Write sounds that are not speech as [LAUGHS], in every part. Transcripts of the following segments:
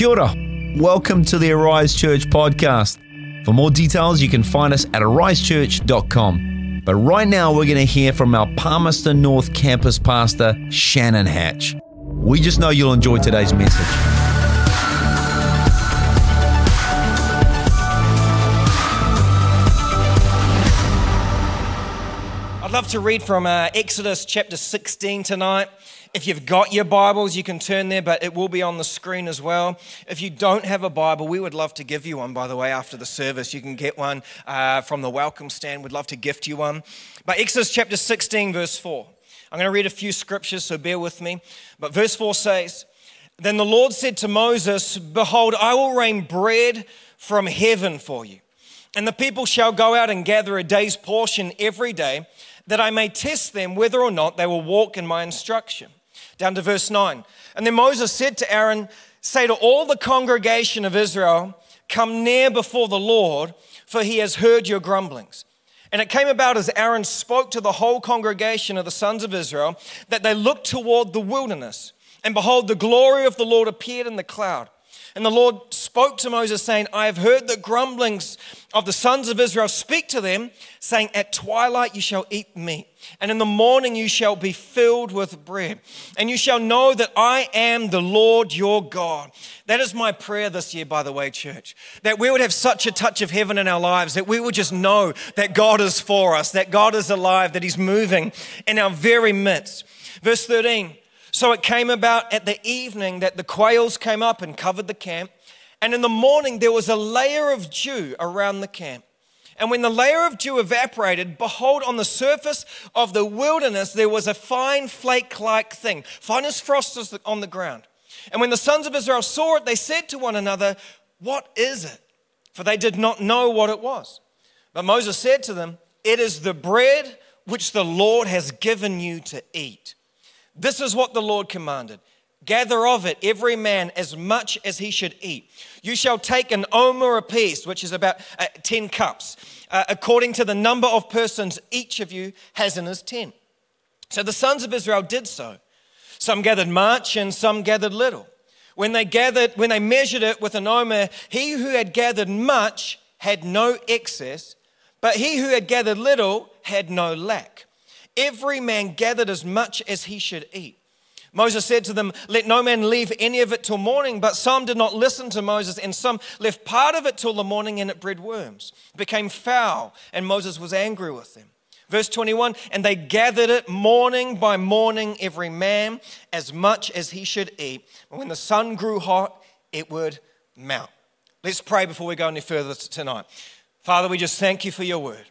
Kia ora. Welcome to the Arise Church podcast. For more details, you can find us at arisechurch.com. But right now, we're going to hear from our Palmerston North campus pastor, Shannon Hatch. We just know you'll enjoy today's message. I'd love to read from uh, Exodus chapter 16 tonight. If you've got your Bibles, you can turn there, but it will be on the screen as well. If you don't have a Bible, we would love to give you one, by the way, after the service. You can get one uh, from the welcome stand. We'd love to gift you one. But Exodus chapter 16, verse 4. I'm going to read a few scriptures, so bear with me. But verse 4 says, Then the Lord said to Moses, Behold, I will rain bread from heaven for you. And the people shall go out and gather a day's portion every day that I may test them whether or not they will walk in my instruction. Down to verse 9. And then Moses said to Aaron, Say to all the congregation of Israel, Come near before the Lord, for he has heard your grumblings. And it came about as Aaron spoke to the whole congregation of the sons of Israel that they looked toward the wilderness. And behold, the glory of the Lord appeared in the cloud. And the Lord spoke to Moses, saying, I have heard the grumblings of the sons of Israel. Speak to them, saying, At twilight you shall eat meat, and in the morning you shall be filled with bread. And you shall know that I am the Lord your God. That is my prayer this year, by the way, church. That we would have such a touch of heaven in our lives, that we would just know that God is for us, that God is alive, that He's moving in our very midst. Verse 13. So it came about at the evening that the quails came up and covered the camp. And in the morning there was a layer of dew around the camp. And when the layer of dew evaporated, behold, on the surface of the wilderness there was a fine flake like thing, fine as frost on the ground. And when the sons of Israel saw it, they said to one another, What is it? For they did not know what it was. But Moses said to them, It is the bread which the Lord has given you to eat. This is what the Lord commanded gather of it every man as much as he should eat. You shall take an omer apiece, which is about uh, 10 cups, uh, according to the number of persons each of you has in his tent. So the sons of Israel did so. Some gathered much and some gathered little. When they gathered, when they measured it with an omer, he who had gathered much had no excess, but he who had gathered little had no lack. Every man gathered as much as he should eat. Moses said to them, Let no man leave any of it till morning. But some did not listen to Moses, and some left part of it till the morning, and it bred worms, became foul, and Moses was angry with them. Verse 21 And they gathered it morning by morning, every man as much as he should eat. And when the sun grew hot, it would melt. Let's pray before we go any further tonight. Father, we just thank you for your word.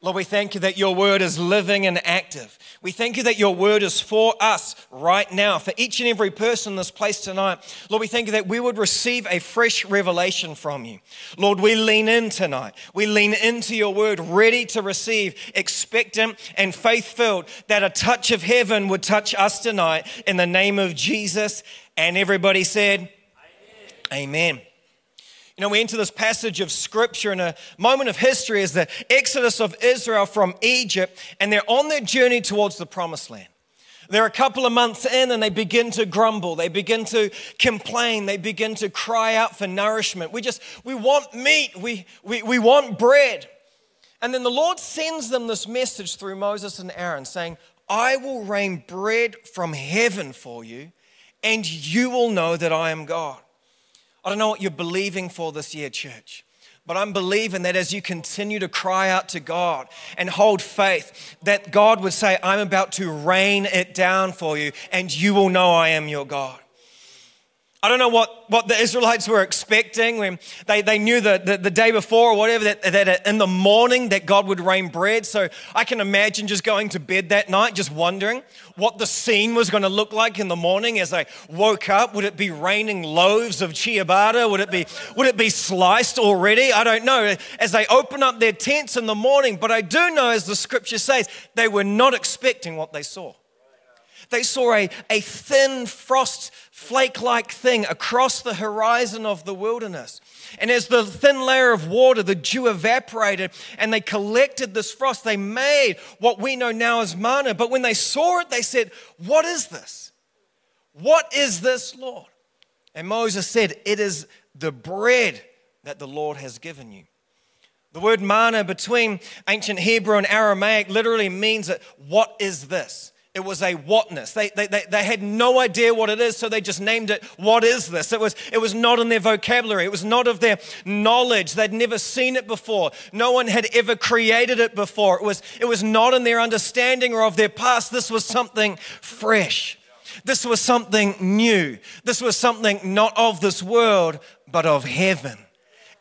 Lord, we thank you that your word is living and active. We thank you that your word is for us right now, for each and every person in this place tonight. Lord, we thank you that we would receive a fresh revelation from you. Lord, we lean in tonight. We lean into your word, ready to receive, expectant and faith filled, that a touch of heaven would touch us tonight in the name of Jesus. And everybody said, Amen. Amen. You know, we enter this passage of scripture in a moment of history as the exodus of Israel from Egypt, and they're on their journey towards the promised land. They're a couple of months in and they begin to grumble. They begin to complain. They begin to cry out for nourishment. We just, we want meat. We, we, we want bread. And then the Lord sends them this message through Moses and Aaron saying, I will rain bread from heaven for you, and you will know that I am God. I don't know what you're believing for this year, church. But I'm believing that as you continue to cry out to God and hold faith, that God would say, I'm about to rain it down for you, and you will know I am your God. I don't know what, what the Israelites were expecting when they, they knew the, the, the day before or whatever that, that in the morning that God would rain bread. So I can imagine just going to bed that night, just wondering what the scene was going to look like in the morning as I woke up. Would it be raining loaves of ciabatta? Would it be, would it be sliced already? I don't know. As they open up their tents in the morning, but I do know, as the scripture says, they were not expecting what they saw. They saw a, a thin frost flake like thing across the horizon of the wilderness. And as the thin layer of water, the dew evaporated and they collected this frost, they made what we know now as manna. But when they saw it, they said, What is this? What is this, Lord? And Moses said, It is the bread that the Lord has given you. The word manna between ancient Hebrew and Aramaic literally means that what is this? It was a whatness. They, they, they, they, had no idea what it is, so they just named it, What is this? It was, it was not in their vocabulary, it was not of their knowledge. They'd never seen it before. No one had ever created it before. It was, it was not in their understanding or of their past. This was something fresh. This was something new. This was something not of this world, but of heaven.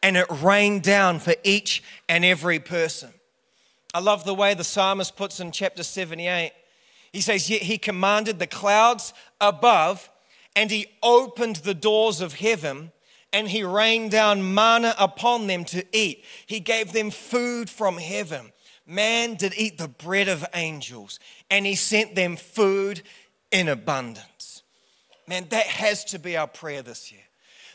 And it rained down for each and every person. I love the way the psalmist puts in chapter 78 he says, Yet he commanded the clouds above, and he opened the doors of heaven, and he rained down manna upon them to eat. He gave them food from heaven. Man did eat the bread of angels, and he sent them food in abundance. Man, that has to be our prayer this year.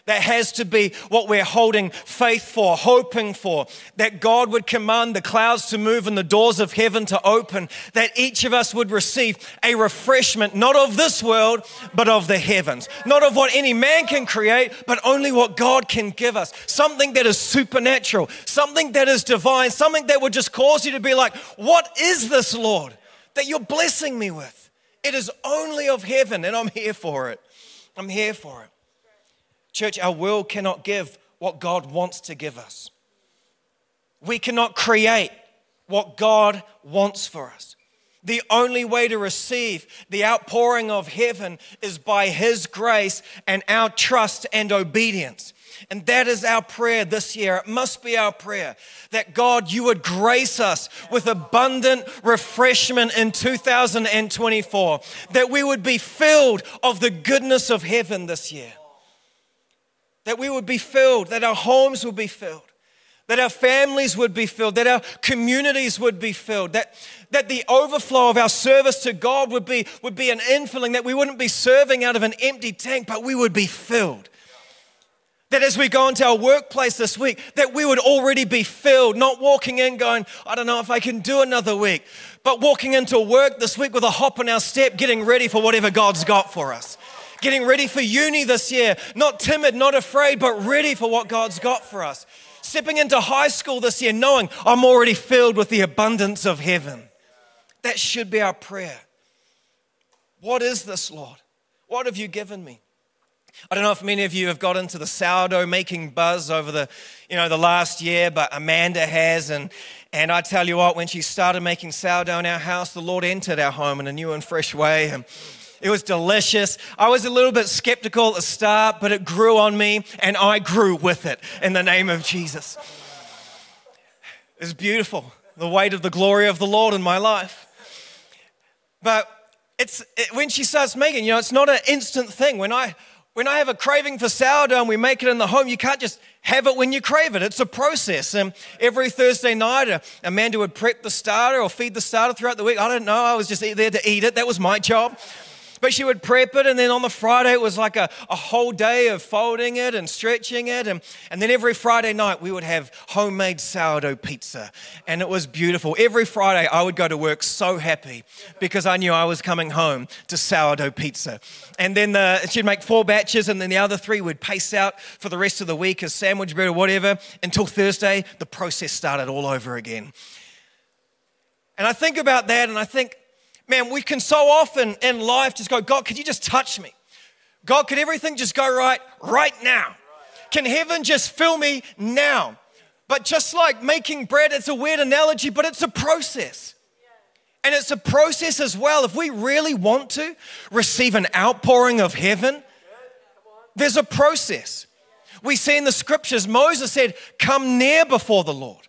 That has to be what we're holding faith for, hoping for. That God would command the clouds to move and the doors of heaven to open. That each of us would receive a refreshment, not of this world, but of the heavens. Not of what any man can create, but only what God can give us. Something that is supernatural, something that is divine, something that would just cause you to be like, What is this, Lord, that you're blessing me with? It is only of heaven, and I'm here for it. I'm here for it. Church, our world cannot give what God wants to give us. We cannot create what God wants for us. The only way to receive the outpouring of heaven is by His grace and our trust and obedience. And that is our prayer this year. It must be our prayer that God, you would grace us with abundant refreshment in 2024, that we would be filled of the goodness of heaven this year that we would be filled, that our homes would be filled, that our families would be filled, that our communities would be filled, that, that the overflow of our service to God would be, would be an infilling, that we wouldn't be serving out of an empty tank, but we would be filled. That as we go into our workplace this week, that we would already be filled, not walking in going, I don't know if I can do another week, but walking into work this week with a hop in our step, getting ready for whatever God's got for us getting ready for uni this year, not timid, not afraid, but ready for what God's got for us. Stepping into high school this year, knowing I'm already filled with the abundance of heaven. That should be our prayer. What is this, Lord? What have you given me? I don't know if many of you have got into the sourdough making buzz over the, you know, the last year, but Amanda has, and and I tell you what, when she started making sourdough in our house, the Lord entered our home in a new and fresh way. And it was delicious. I was a little bit skeptical at the start, but it grew on me and I grew with it in the name of Jesus. It's beautiful, the weight of the glory of the Lord in my life. But it's it, when she starts making, you know, it's not an instant thing. When I when I have a craving for sourdough and we make it in the home, you can't just have it when you crave it. It's a process. And every Thursday night, uh, Amanda would prep the starter or feed the starter throughout the week. I don't know. I was just there to eat it. That was my job. But she would prep it, and then on the Friday, it was like a, a whole day of folding it and stretching it. And, and then every Friday night, we would have homemade sourdough pizza. And it was beautiful. Every Friday, I would go to work so happy because I knew I was coming home to sourdough pizza. And then the, she'd make four batches, and then the other three would pace out for the rest of the week as sandwich bread or whatever until Thursday, the process started all over again. And I think about that, and I think, man, we can so often in life just go, God, could you just touch me? God, could everything just go right right now? Can heaven just fill me now? But just like making bread, it's a weird analogy, but it's a process. And it's a process as well. If we really want to receive an outpouring of heaven, there's a process. We see in the scriptures, Moses said, Come near before the Lord.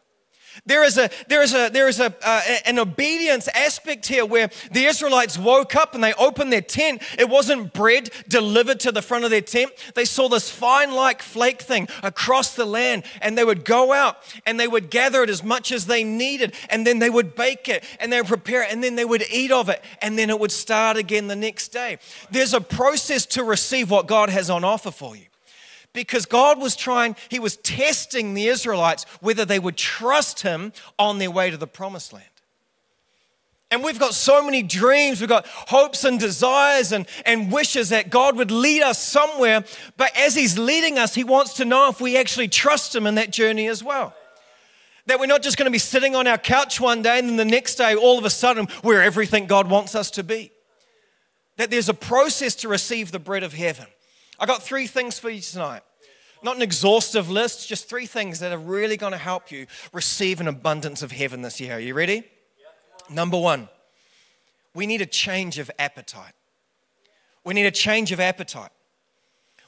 There is, a, there is, a, there is a, uh, an obedience aspect here where the Israelites woke up and they opened their tent. It wasn't bread delivered to the front of their tent. They saw this fine like flake thing across the land and they would go out and they would gather it as much as they needed and then they would bake it and they would prepare it and then they would eat of it and then it would start again the next day. There's a process to receive what God has on offer for you because God was trying, He was testing the Israelites whether they would trust Him on their way to the promised land. And we've got so many dreams, we've got hopes and desires and, and wishes that God would lead us somewhere. But as He's leading us, He wants to know if we actually trust Him in that journey as well. That we're not just going to be sitting on our couch one day and then the next day, all of a sudden, we're everything God wants us to be. That there's a process to receive the bread of heaven. I got three things for you tonight. Not an exhaustive list, just three things that are really going to help you receive an abundance of heaven this year. Are you ready? Number one, we need a change of appetite. We need a change of appetite.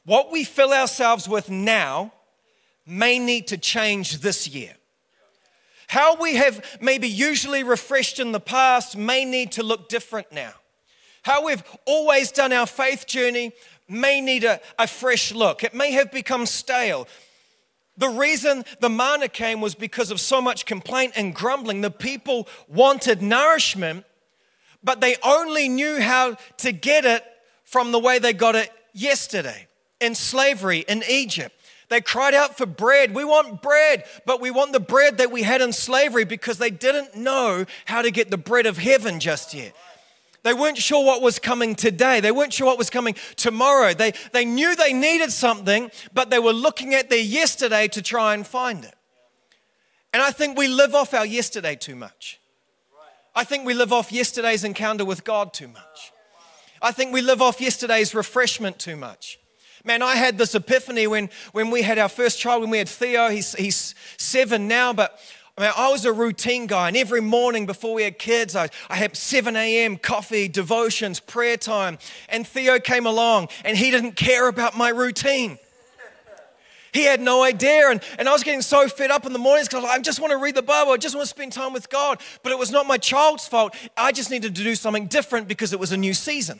What we fill ourselves with now may need to change this year. How we have maybe usually refreshed in the past may need to look different now. How we've always done our faith journey may need a, a fresh look. It may have become stale. The reason the manna came was because of so much complaint and grumbling. The people wanted nourishment, but they only knew how to get it from the way they got it yesterday in slavery in Egypt. They cried out for bread. We want bread, but we want the bread that we had in slavery because they didn't know how to get the bread of heaven just yet. They weren't sure what was coming today. They weren't sure what was coming tomorrow. They, they knew they needed something, but they were looking at their yesterday to try and find it. And I think we live off our yesterday too much. I think we live off yesterday's encounter with God too much. I think we live off yesterday's refreshment too much. Man, I had this epiphany when, when we had our first child, when we had Theo. He's, he's seven now, but I mean, I was a routine guy, and every morning before we had kids, I, I had 7 a.m. coffee, devotions, prayer time. And Theo came along, and he didn't care about my routine. He had no idea. And, and I was getting so fed up in the mornings because I just want to read the Bible. I just want to spend time with God. But it was not my child's fault. I just needed to do something different because it was a new season.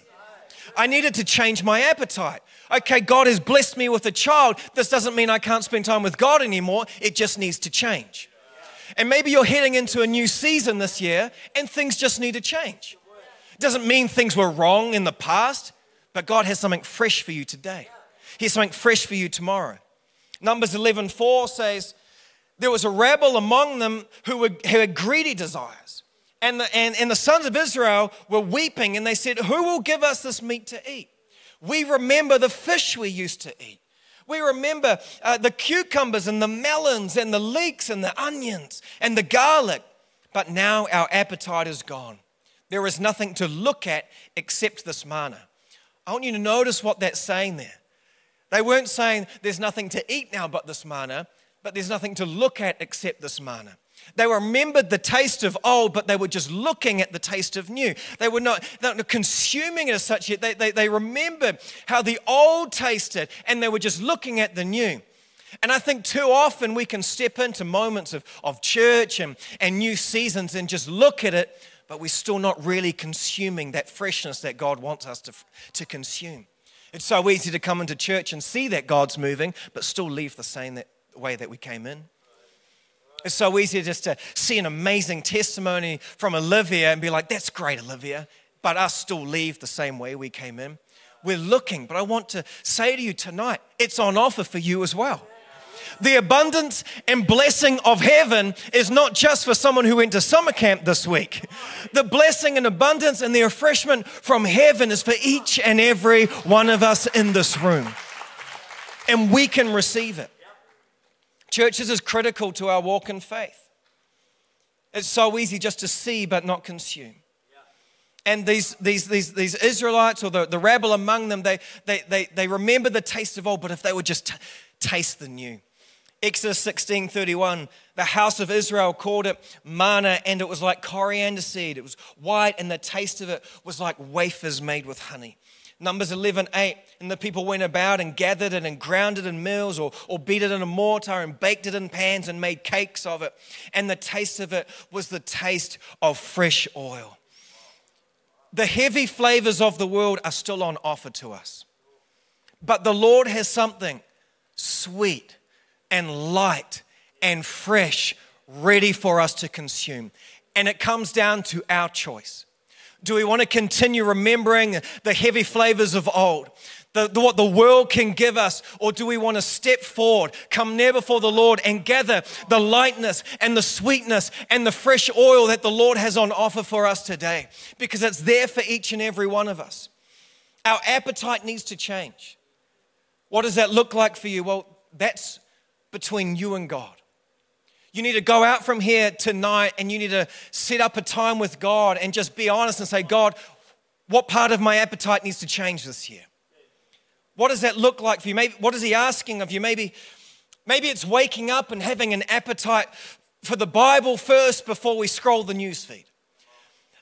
I needed to change my appetite. Okay, God has blessed me with a child. This doesn't mean I can't spend time with God anymore. It just needs to change. And maybe you're heading into a new season this year and things just need to change. Doesn't mean things were wrong in the past, but God has something fresh for you today. He has something fresh for you tomorrow. Numbers 11 4 says, There was a rebel among them who, were, who had greedy desires. And the, and, and the sons of Israel were weeping, and they said, Who will give us this meat to eat? We remember the fish we used to eat we remember uh, the cucumbers and the melons and the leeks and the onions and the garlic. But now our appetite is gone. There is nothing to look at except this manna. I want you to notice what that's saying there. They weren't saying there's nothing to eat now but this manna, but there's nothing to look at except this manna. They remembered the taste of old, but they were just looking at the taste of new. They were not, not consuming it as such yet. They, they, they remembered how the old tasted, and they were just looking at the new. And I think too often we can step into moments of, of church and, and new seasons and just look at it, but we're still not really consuming that freshness that God wants us to, to consume. It's so easy to come into church and see that God's moving, but still leave the same that, way that we came in. It's so easy just to see an amazing testimony from Olivia and be like, that's great, Olivia, but us still leave the same way we came in. We're looking, but I want to say to you tonight, it's on offer for you as well. The abundance and blessing of heaven is not just for someone who went to summer camp this week. The blessing and abundance and the refreshment from heaven is for each and every one of us in this room. And we can receive it. Church, this is critical to our walk in faith. It's so easy just to see but not consume. And these, these, these, these Israelites or the, the rabble among them, they, they, they, they remember the taste of old, but if they would just t- taste the new. Exodus 16 31, the house of Israel called it manna, and it was like coriander seed. It was white, and the taste of it was like wafers made with honey. Numbers 11, 8. And the people went about and gathered it and ground it in mills or, or beat it in a mortar and baked it in pans and made cakes of it. And the taste of it was the taste of fresh oil. The heavy flavors of the world are still on offer to us. But the Lord has something sweet and light and fresh ready for us to consume. And it comes down to our choice. Do we want to continue remembering the heavy flavors of old? the, the, what the world can give us? Or do we want to step forward, come near before the Lord, and gather the lightness and the sweetness and the fresh oil that the Lord has on offer for us today? Because it's there for each and every one of us. Our appetite needs to change. What does that look like for you? Well, that's between you and God. You need to go out from here tonight and you need to set up a time with God and just be honest and say, God, what part of my appetite needs to change this year? What does that look like for you? Maybe what is he asking of you? Maybe, maybe it's waking up and having an appetite for the Bible first before we scroll the newsfeed.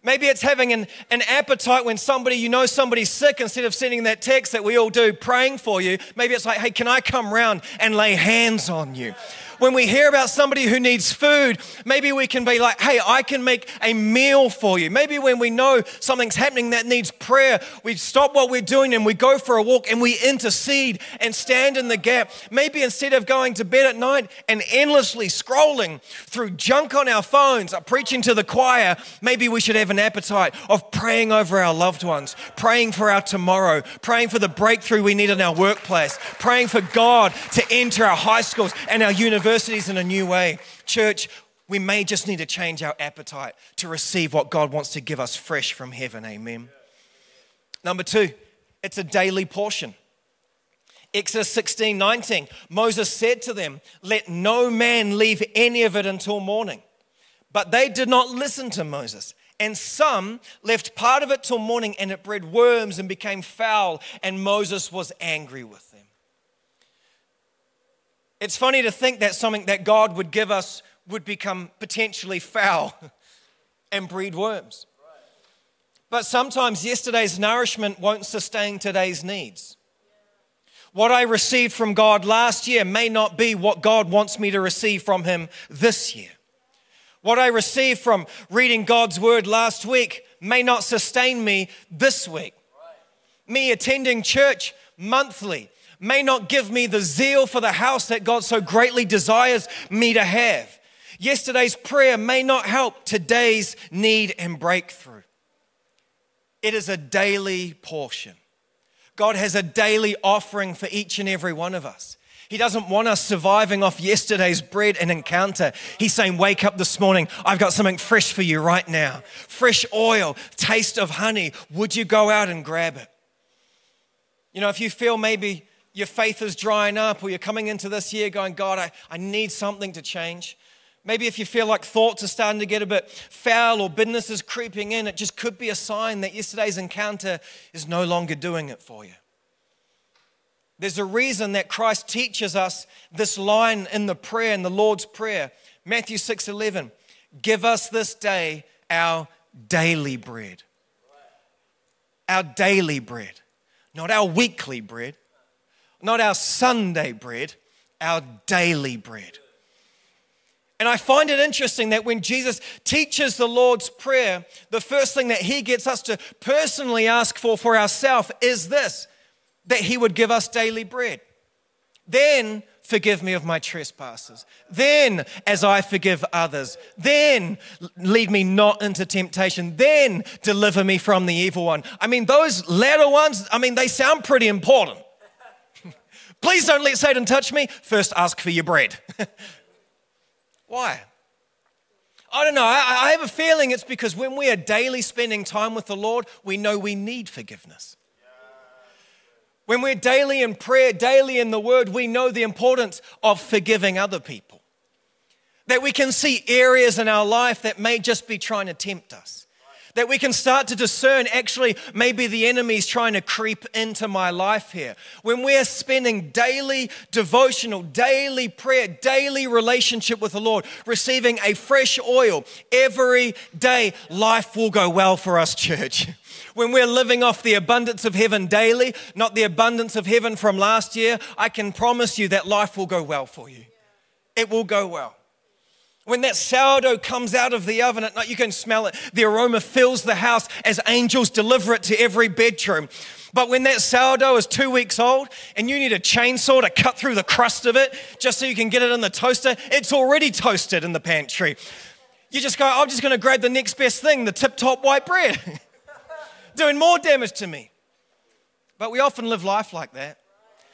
Maybe it's having an, an appetite when somebody, you know, somebody's sick, instead of sending that text that we all do praying for you, maybe it's like, hey, can I come round and lay hands on you? When we hear about somebody who needs food, maybe we can be like, hey, I can make a meal for you. Maybe when we know something's happening that needs prayer, we stop what we're doing and we go for a walk and we intercede and stand in the gap. Maybe instead of going to bed at night and endlessly scrolling through junk on our phones, or preaching to the choir, maybe we should have an appetite of praying over our loved ones, praying for our tomorrow, praying for the breakthrough we need in our workplace, praying for God to enter our high schools and our universities universities in a new way. Church, we may just need to change our appetite to receive what God wants to give us fresh from heaven. Amen. Number two, it's a daily portion. Exodus 16 19, Moses said to them, Let no man leave any of it until morning. But they did not listen to Moses. And some left part of it till morning, and it bred worms and became foul, and Moses was angry with them. It's funny to think that something that God would give us would become potentially foul [LAUGHS] and breed worms. But sometimes yesterday's nourishment won't sustain today's needs. What I received from God last year may not be what God wants me to receive from Him this year. What I received from reading God's word last week may not sustain me this week. Me attending church monthly may not give me the zeal for the house that God so greatly desires me to have. Yesterday's prayer may not help today's need and breakthrough. It is a daily portion. God has a daily offering for each and every one of us. He doesn't want us surviving off yesterday's bread and encounter. He's saying, Wake up this morning. I've got something fresh for you right now. Fresh oil, taste of honey. Would you go out and grab it? You know, if you feel maybe your faith is drying up, or you're coming into this year going, God, I, I need something to change. Maybe if you feel like thoughts are starting to get a bit foul or bitterness is creeping in, it just could be a sign that yesterday's encounter is no longer doing it for you. There's a reason that Christ teaches us this line in the prayer, in the Lord's Prayer, Matthew 6 11. Give us this day our daily bread. Our daily bread, not our weekly bread, not our Sunday bread, our daily bread. And I find it interesting that when Jesus teaches the Lord's Prayer, the first thing that he gets us to personally ask for for ourselves is this that he would give us daily bread. Then, forgive me of my trespasses. Then, as I forgive others. Then, lead me not into temptation. Then, deliver me from the evil one. I mean, those latter ones, I mean, they sound pretty important. Please don't let Satan touch me. First, ask for your bread. [LAUGHS] Why? I don't know. I, I, have a feeling it's because when we are daily spending time with the Lord, we know we need forgiveness. When we're daily in prayer, daily in the Word, we know the importance of forgiving other people. That we can see areas in our life that may just be trying to tempt us that we can start to discern actually maybe the enemy's trying to creep into my life here. When we're spending daily devotional, daily prayer, daily relationship with the Lord, receiving a fresh oil every day, life will go well for us, church. [LAUGHS] When we're living off the abundance of heaven daily, not the abundance of heaven from last year, I can promise you that life will go well for you. It will go well. When that sourdough comes out of the oven at night, you can smell it. The aroma fills the house as angels deliver it to every bedroom. But when that sourdough is two weeks old and you need a chainsaw to cut through the crust of it just so you can get it in the toaster, it's already toasted in the pantry. You just go, I'm just going to grab the next best thing, the tip top white bread, [LAUGHS] doing more damage to me. But we often live life like that.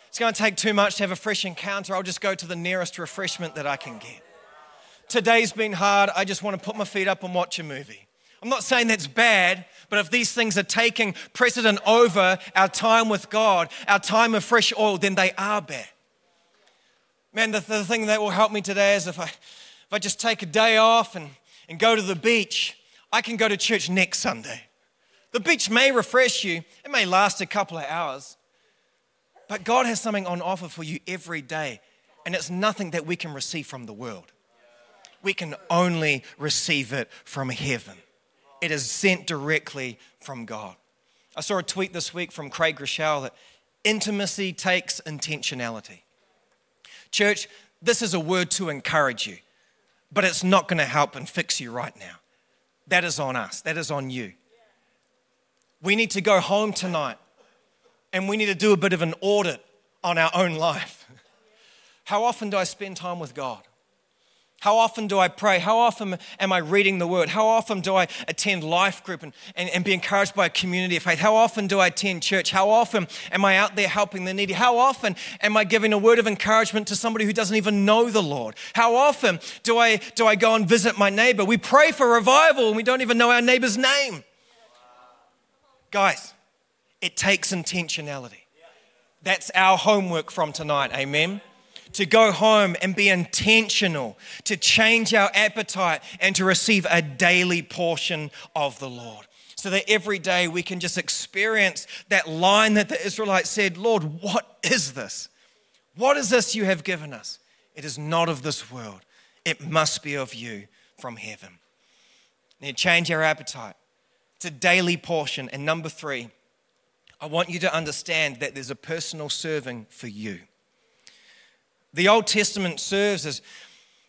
It's going to take too much to have a fresh encounter. I'll just go to the nearest refreshment that I can get. Today's been hard. I just want to put my feet up and watch a movie. I'm not saying that's bad, but if these things are taking precedent over our time with God, our time of fresh oil, then they are bad. Man, the, the thing that will help me today is if I, if I just take a day off and, and go to the beach, I can go to church next Sunday. The beach may refresh you, it may last a couple of hours, but God has something on offer for you every day, and it's nothing that we can receive from the world. We can only receive it from heaven. It is sent directly from God. I saw a tweet this week from Craig Groeschel that intimacy takes intentionality. Church, this is a word to encourage you, but it's not going to help and fix you right now. That is on us, that is on you. We need to go home tonight and we need to do a bit of an audit on our own life. [LAUGHS] How often do I spend time with God? How often do I pray? How often am I reading the word? How often do I attend life group and, and, and, be encouraged by a community of faith? How often do I attend church? How often am I out there helping the needy? How often am I giving a word of encouragement to somebody who doesn't even know the Lord? How often do I, do I go and visit my neighbor? We pray for revival and we don't even know our neighbor's name. Guys, it takes intentionality. That's our homework from tonight. Amen to go home and be intentional, to change our appetite, and to receive a daily portion of the Lord. So that every day we can just experience that line that the Israelites said, Lord, what is this? What is this you have given us? It is not of this world, it must be of you from heaven. Now, change our appetite. It's a daily portion. And number three, I want you to understand that there's a personal serving for you. The Old Testament serves as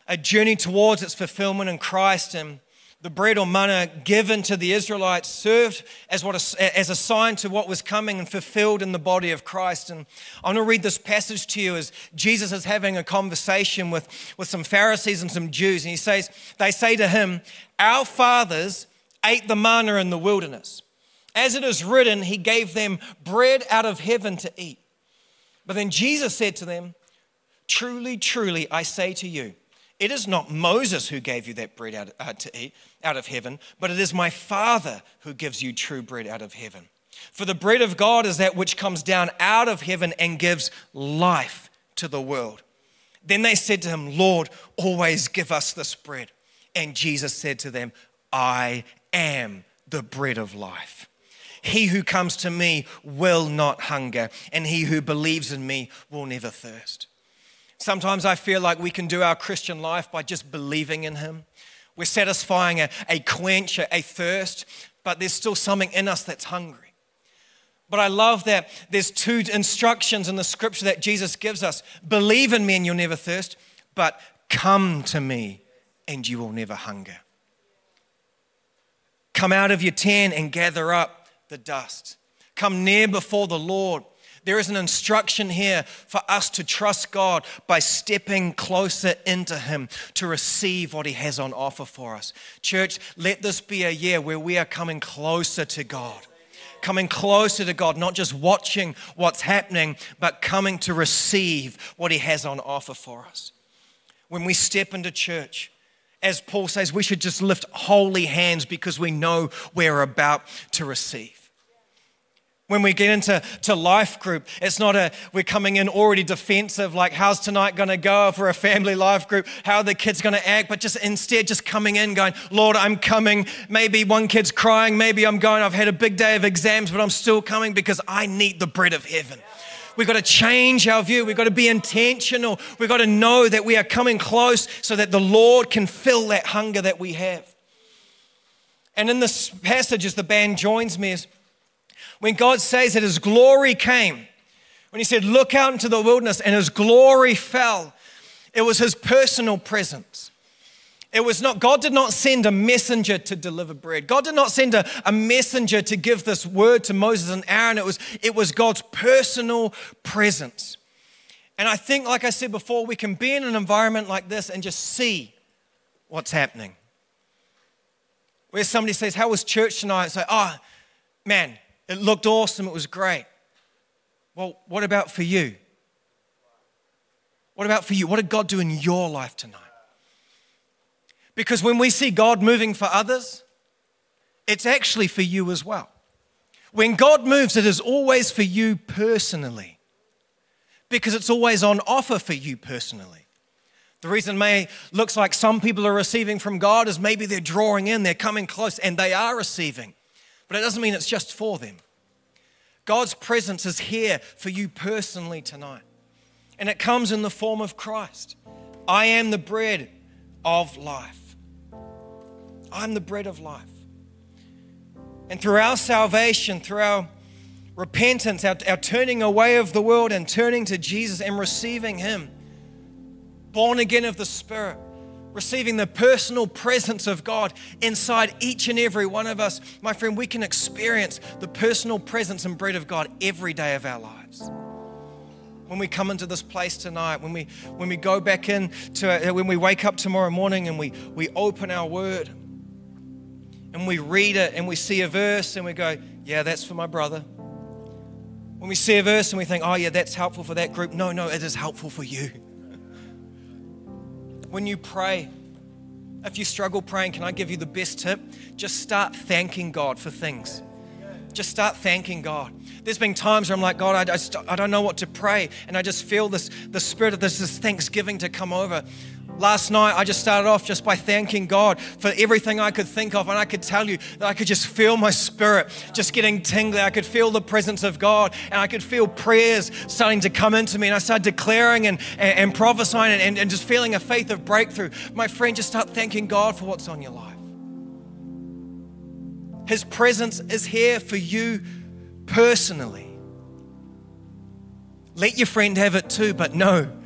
a journey towards its fulfillment in Christ, and the bread or manna given to the Israelites served as, what a, as a sign to what was coming and fulfilled in the body of Christ. And I want to read this passage to you as Jesus is having a conversation with, with some Pharisees and some Jews. And he says, They say to him, Our fathers ate the manna in the wilderness. As it is written, he gave them bread out of heaven to eat. But then Jesus said to them, Truly, truly, I say to you, it is not Moses who gave you that bread out, uh, to eat out of heaven, but it is my Father who gives you true bread out of heaven. For the bread of God is that which comes down out of heaven and gives life to the world. Then they said to him, Lord, always give us this bread. And Jesus said to them, I am the bread of life. He who comes to me will not hunger, and he who believes in me will never thirst. Sometimes I feel like we can do our Christian life by just believing in Him. We're satisfying a, a quench, a, a thirst, but there's still something in us that's hungry. But I love that there's two instructions in the scripture that Jesus gives us believe in me and you'll never thirst, but come to me and you will never hunger. Come out of your tent and gather up the dust. Come near before the Lord there is an instruction here for us to trust God by stepping closer into Him to receive what He has on offer for us. Church, let this be a year where we are coming closer to God. Coming closer to God, not just watching what's happening, but coming to receive what He has on offer for us. When we step into church, as Paul says, we should just lift holy hands because we know we're about to receive. When we get into to life group, it's not a we're coming in already defensive, like how's tonight gonna go for a family life group, how are the kids gonna act, but just instead just coming in, going, Lord, I'm coming. Maybe one kid's crying, maybe I'm going, I've had a big day of exams, but I'm still coming because I need the bread of heaven. We've got to change our view. We've got to be intentional. We've got to know that we are coming close so that the Lord can fill that hunger that we have. And in this passage, as the band joins me, is when God says that his glory came, when he said, Look out into the wilderness and his glory fell, it was his personal presence. It was not, God did not send a messenger to deliver bread. God did not send a, a messenger to give this word to Moses and Aaron. It was, it was God's personal presence. And I think, like I said before, we can be in an environment like this and just see what's happening. Where somebody says, How was church tonight? Say, Oh, man, it looked awesome. It was great. Well, what about for you? What about for you? What did God do in your life tonight? Because when we see God moving for others, it's actually for you as well. When God moves, it is always for you personally, because it's always on offer for you personally. The reason may looks like some people are receiving from God is maybe they're drawing in, they're coming close, and they are receiving. But it doesn't mean it's just for them. God's presence is here for you personally tonight. And it comes in the form of Christ. I am the bread of life. I'm the bread of life. And through our salvation, through our repentance, our, our turning away of the world and turning to Jesus and receiving Him, born again of the Spirit, receiving the personal presence of God inside each and every one of us, my friend, we can experience the personal presence and bread of God every day of our lives. When we come into this place tonight, when we when we go back in to uh, when we wake up tomorrow morning and we we open our word and we read it and we see a verse and we go, yeah, that's for my brother. When we see a verse and we think, oh yeah, that's helpful for that group. No, no, it is helpful for you when you pray, if you struggle praying, can I give you the best tip? Just start thanking God for things. Just start thanking God. There's been times where I'm like, God, I, just, I don't know what to pray. And I just feel this, the spirit of this, this thanksgiving to come over. Last night, I just started off just by thanking God for everything I could think of. And I could tell you that I could just feel my spirit just getting tingly. I could feel the presence of God and I could feel prayers starting to come into me. And I started declaring and, and, and prophesying and, and just feeling a faith of breakthrough. My friend, just start thanking God for what's on your life. His presence is here for you personally. Let your friend have it too, but know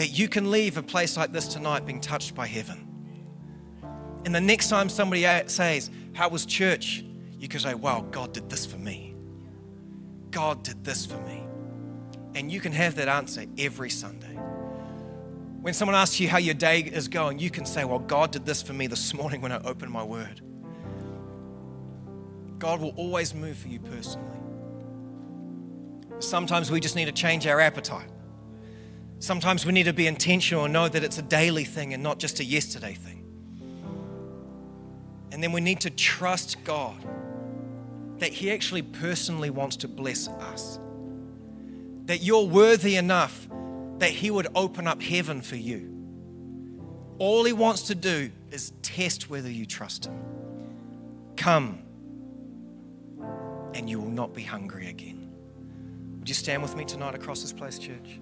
that you can leave a place like this tonight being touched by heaven. And the next time somebody says, How was church? You can say, Wow, God did this for me. God did this for me. And you can have that answer every Sunday. When someone asks you how your day is going, you can say, Well, God did this for me this morning when I opened my word. God will always move for you personally. Sometimes we just need to change our appetite. Sometimes we need to be intentional and know that it's a daily thing and not just a yesterday thing. And then we need to trust God that He actually personally wants to bless us. That you're worthy enough that He would open up heaven for you. All He wants to do is test whether you trust Him. Come, and you will not be hungry again. Would you stand with me tonight across this place, church?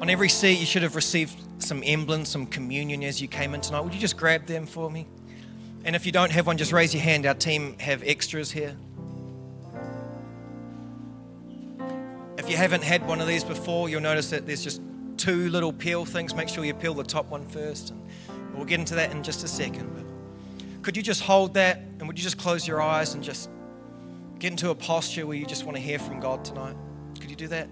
On every seat, you should have received some emblems, some communion as you came in tonight. Would you just grab them for me? And if you don't have one, just raise your hand. Our team have extras here. If you haven't had one of these before, you'll notice that there's just two little peel things. Make sure you peel the top one first. And we'll get into that in just a second. Could you just hold that and would you just close your eyes and just get into a posture where you just want to hear from God tonight? Could you do that?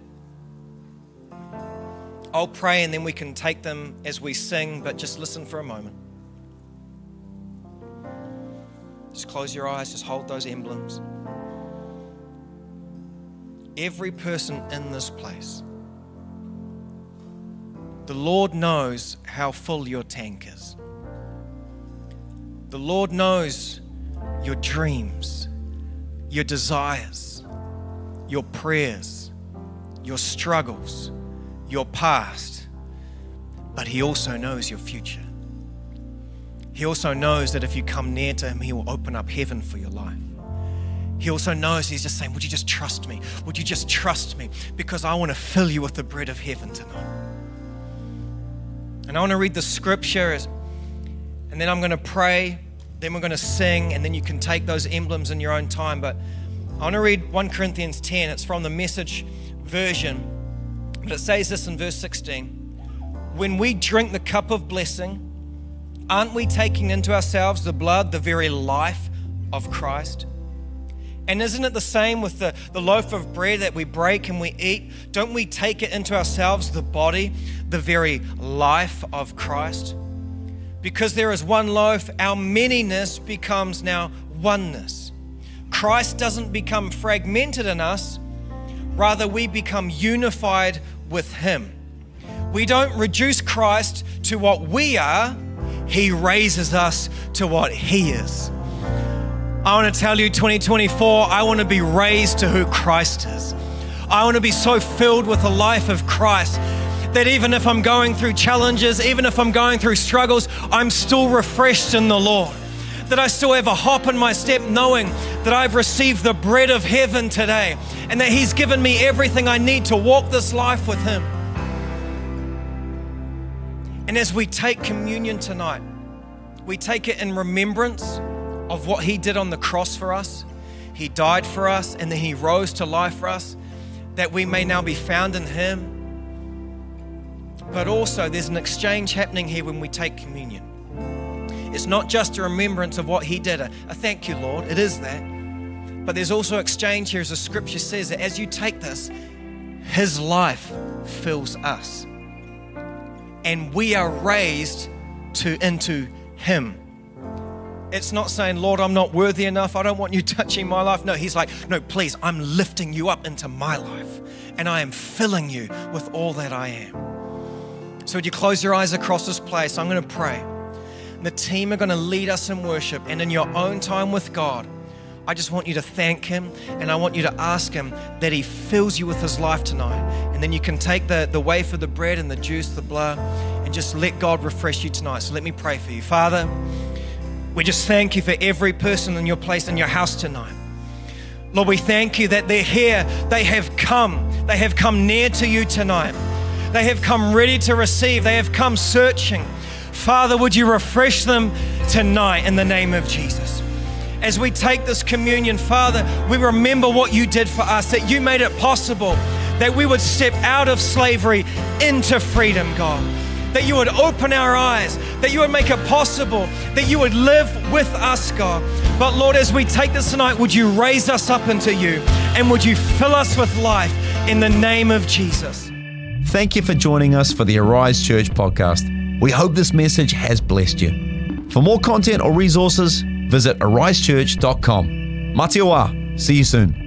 I'll pray and then we can take them as we sing, but just listen for a moment. Just close your eyes, just hold those emblems. Every person in this place, the Lord knows how full your tank is. The Lord knows your dreams, your desires, your prayers, your struggles, your past, but He also knows your future. He also knows that if you come near to Him, He will open up heaven for your life. He also knows He's just saying, Would you just trust me? Would you just trust me? Because I want to fill you with the bread of heaven tonight. And I want to read the scripture and then I'm going to pray, then we're going to sing, and then you can take those emblems in your own time. But I want to read 1 Corinthians 10. It's from the message version. But it says this in verse 16 When we drink the cup of blessing, aren't we taking into ourselves the blood, the very life of Christ? And isn't it the same with the, the loaf of bread that we break and we eat? Don't we take it into ourselves, the body, the very life of Christ? Because there is one loaf, our manyness becomes now oneness. Christ doesn't become fragmented in us, rather, we become unified with Him. We don't reduce Christ to what we are, He raises us to what He is. I want to tell you, 2024, I want to be raised to who Christ is. I want to be so filled with the life of Christ that even if I'm going through challenges, even if I'm going through struggles, I'm still refreshed in the Lord. That I still have a hop in my step, knowing that I've received the bread of heaven today and that He's given me everything I need to walk this life with Him. And as we take communion tonight, we take it in remembrance of what He did on the cross for us. He died for us and then He rose to life for us that we may now be found in Him. But also, there's an exchange happening here when we take communion. It's not just a remembrance of what He did, a, a thank you, Lord. It is that. But there's also exchange here, as the scripture says, that as you take this, His life fills us. And we are raised to into Him. It's not saying, Lord, I'm not worthy enough. I don't want you [LAUGHS] touching my life. No, He's like, no, please, I'm lifting you up into my life. And I am filling you with all that I am. So, would you close your eyes across this place? I'm going to pray. The team are going to lead us in worship. And in your own time with God, I just want you to thank Him and I want you to ask Him that He fills you with His life tonight. And then you can take the, the wafer, the bread, and the juice, the blood, and just let God refresh you tonight. So let me pray for you. Father, we just thank you for every person in your place in your house tonight. Lord, we thank you that they're here. They have come. They have come near to you tonight. They have come ready to receive. They have come searching. Father, would you refresh them tonight in the name of Jesus? As we take this communion, Father, we remember what you did for us, that you made it possible that we would step out of slavery into freedom, God that you would open our eyes, that you would make it possible, that you would live with us, God. But Lord, as we take this tonight, would you raise us up into you and would you fill us with life in the name of Jesus? Thank you for joining us for the Arise Church podcast. We hope this message has blessed you. For more content or resources, visit arisechurch.com. Matiwa. See you soon.